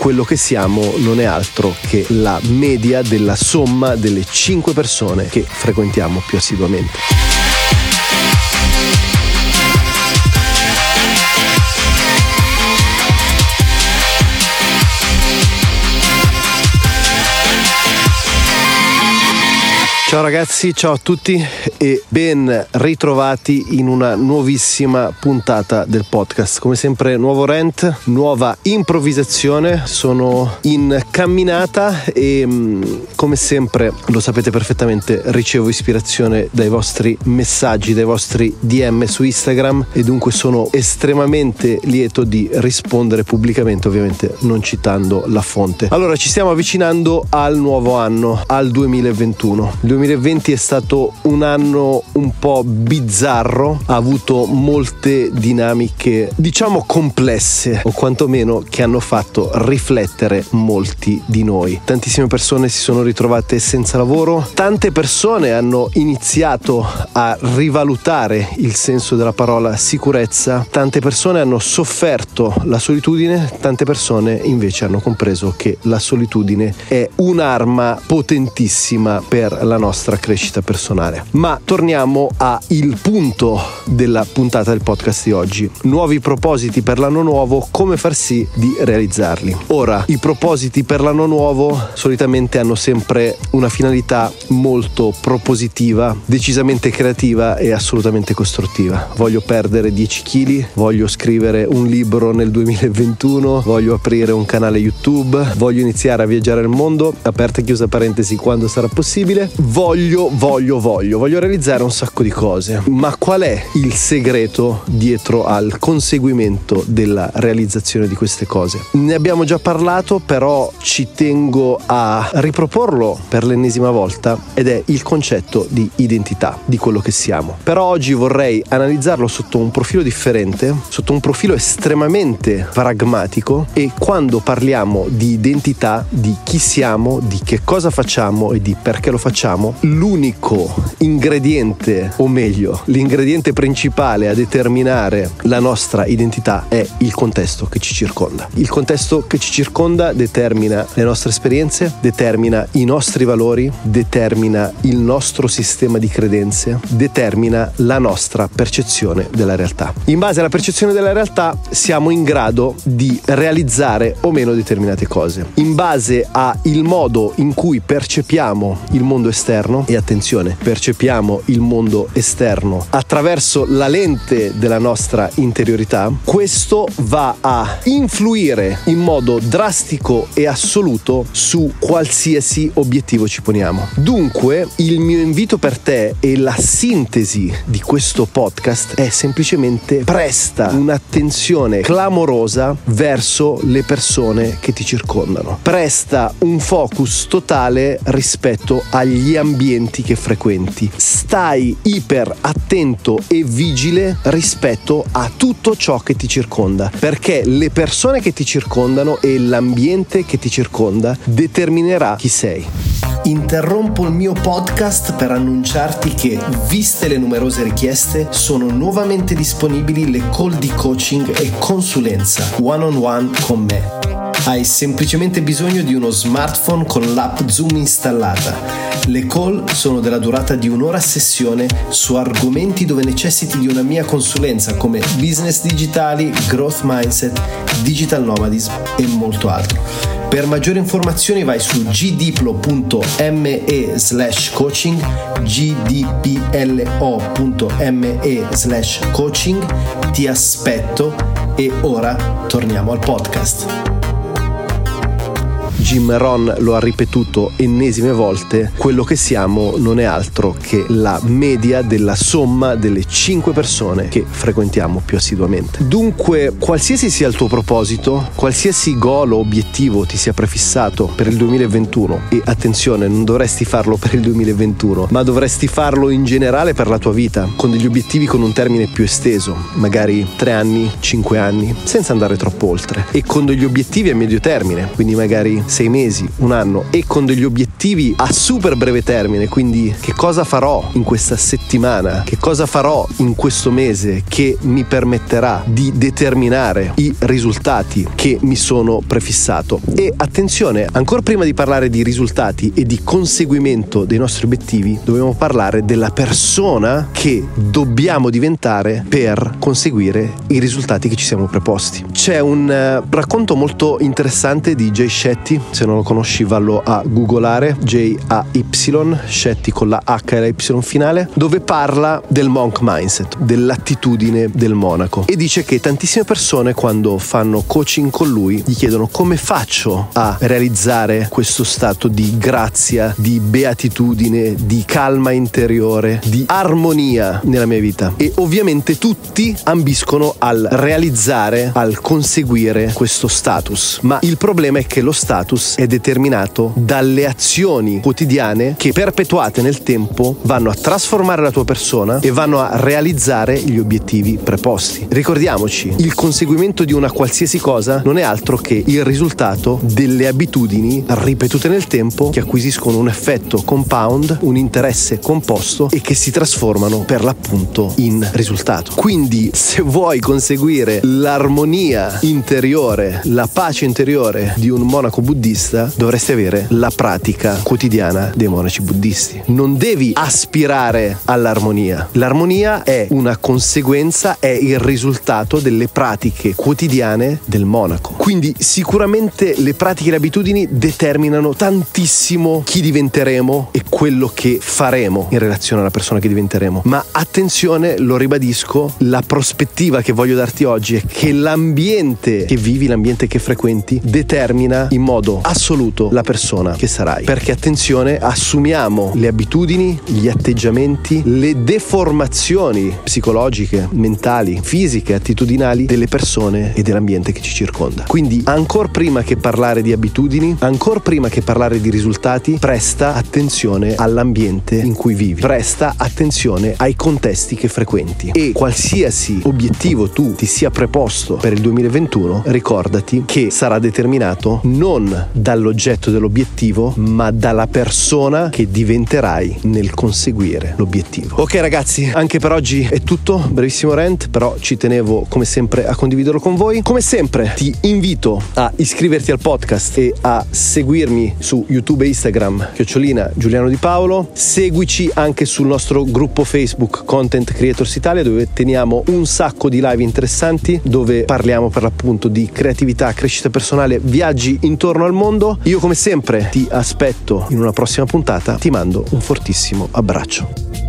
quello che siamo non è altro che la media della somma delle 5 persone che frequentiamo più assiduamente. Ciao ragazzi, ciao a tutti e ben ritrovati in una nuovissima puntata del podcast. Come sempre nuovo rent, nuova improvvisazione, sono in camminata e mm, come sempre lo sapete perfettamente ricevo ispirazione dai vostri messaggi, dai vostri DM su Instagram e dunque sono estremamente lieto di rispondere pubblicamente, ovviamente non citando la fonte. Allora ci stiamo avvicinando al nuovo anno, al 2021. 2020 è stato un anno un po' bizzarro, ha avuto molte dinamiche, diciamo complesse, o quantomeno che hanno fatto riflettere molti di noi. Tantissime persone si sono ritrovate senza lavoro, tante persone hanno iniziato a rivalutare il senso della parola sicurezza, tante persone hanno sofferto la solitudine, tante persone invece hanno compreso che la solitudine è un'arma potentissima per la nostra nostra crescita personale. Ma torniamo al punto della puntata del podcast di oggi. Nuovi propositi per l'anno nuovo, come far sì di realizzarli. Ora, i propositi per l'anno nuovo solitamente hanno sempre una finalità molto propositiva, decisamente creativa e assolutamente costruttiva. Voglio perdere 10 kg, voglio scrivere un libro nel 2021, voglio aprire un canale YouTube, voglio iniziare a viaggiare nel mondo, aperta e chiusa parentesi quando sarà possibile, voglio, voglio, voglio, voglio realizzare un sacco di cose. Ma qual è il segreto dietro al conseguimento della realizzazione di queste cose? Ne abbiamo già parlato, però ci tengo a riproporlo per l'ennesima volta ed è il concetto di identità, di quello che siamo. Però oggi vorrei analizzarlo sotto un profilo differente, sotto un profilo estremamente pragmatico e quando parliamo di identità, di chi siamo, di che cosa facciamo e di perché lo facciamo, l'unico ingrediente, o meglio, l'ingrediente principale a determinare la nostra identità è il contesto che ci circonda. Il contesto che ci circonda determina le nostre esperienze, determina i nostri valori, determina il nostro sistema di credenze, determina la nostra percezione della realtà. In base alla percezione della realtà siamo in grado di realizzare o meno determinate cose. In base al modo in cui percepiamo il mondo esterno, esterno e attenzione, percepiamo il mondo esterno attraverso la lente della nostra interiorità, questo va a influire in modo drastico e assoluto su qualsiasi obiettivo ci poniamo. Dunque, il mio invito per te e la sintesi di questo podcast è semplicemente presta un'attenzione clamorosa verso le persone che ti circondano. Presta un focus totale rispetto agli ambienti ambienti che frequenti. Stai iper attento e vigile rispetto a tutto ciò che ti circonda, perché le persone che ti circondano e l'ambiente che ti circonda determinerà chi sei. Interrompo il mio podcast per annunciarti che, viste le numerose richieste, sono nuovamente disponibili le call di coaching e consulenza one on one con me. Hai semplicemente bisogno di uno smartphone con l'app Zoom installata le call sono della durata di un'ora a sessione su argomenti dove necessiti di una mia consulenza come business digitali, growth mindset, digital nomadism e molto altro. Per maggiori informazioni vai su gdiplo.me slash coaching, gdplo.me slash coaching, ti aspetto e ora torniamo al podcast. Jim Ron lo ha ripetuto ennesime volte, quello che siamo non è altro che la media della somma delle 5 persone che frequentiamo più assiduamente. Dunque, qualsiasi sia il tuo proposito, qualsiasi goal o obiettivo ti sia prefissato per il 2021, e attenzione, non dovresti farlo per il 2021, ma dovresti farlo in generale per la tua vita, con degli obiettivi con un termine più esteso, magari 3 anni, 5 anni, senza andare troppo oltre, e con degli obiettivi a medio termine, quindi magari 6 sei mesi, un anno e con degli obiettivi a super breve termine, quindi che cosa farò in questa settimana, che cosa farò in questo mese che mi permetterà di determinare i risultati che mi sono prefissato. E attenzione, ancora prima di parlare di risultati e di conseguimento dei nostri obiettivi, dobbiamo parlare della persona che dobbiamo diventare per conseguire i risultati che ci siamo preposti. C'è un uh, racconto molto interessante di Jay Shetty, se non lo conosci vallo a googolare, J-A-Y, Shetty con la H e la Y finale, dove parla del monk mindset, dell'attitudine del monaco. E dice che tantissime persone quando fanno coaching con lui gli chiedono come faccio a realizzare questo stato di grazia, di beatitudine, di calma interiore, di armonia nella mia vita. E ovviamente tutti ambiscono al realizzare, al conseguire questo status, ma il problema è che lo status è determinato dalle azioni quotidiane che perpetuate nel tempo vanno a trasformare la tua persona e vanno a realizzare gli obiettivi preposti. Ricordiamoci, il conseguimento di una qualsiasi cosa non è altro che il risultato delle abitudini ripetute nel tempo che acquisiscono un effetto compound, un interesse composto e che si trasformano per l'appunto in risultato. Quindi se vuoi conseguire l'armonia interiore, la pace interiore di un monaco buddista, dovresti avere la pratica quotidiana dei monaci buddisti. Non devi aspirare all'armonia. L'armonia è una conseguenza, è il risultato delle pratiche quotidiane del monaco. Quindi sicuramente le pratiche e le abitudini determinano tantissimo chi diventeremo e quello che faremo in relazione alla persona che diventeremo. Ma attenzione, lo ribadisco, la prospettiva che voglio darti oggi è che l'ambiente che vivi, l'ambiente che frequenti, determina in modo assoluto la persona che sarai. Perché attenzione, assumiamo le abitudini, gli atteggiamenti, le deformazioni psicologiche, mentali, fisiche, attitudinali delle persone e dell'ambiente che ci circonda. Quindi, ancora prima che parlare di abitudini, ancora prima che parlare di risultati, presta attenzione all'ambiente in cui vivi, presta attenzione ai contesti che frequenti e qualsiasi obiettivo tu ti sia preposto per il 2021, ricordati che sarà determinato non dall'oggetto dell'obiettivo, ma dalla persona che diventerai nel conseguire l'obiettivo. Ok ragazzi, anche per oggi è tutto, brevissimo rant, però ci tenevo come sempre a condividerlo con voi. Come sempre ti invito a iscriverti al podcast e a seguirmi su YouTube e Instagram, chiocciolina Giuliano Di Paolo. Seguici anche sul nostro gruppo Facebook Content Creators Italia dove teniamo un sacco di live interessanti dove parliamo per l'appunto di creatività, crescita personale, viaggi intorno al mondo. Io come sempre ti aspetto in una prossima puntata, ti mando un fortissimo abbraccio.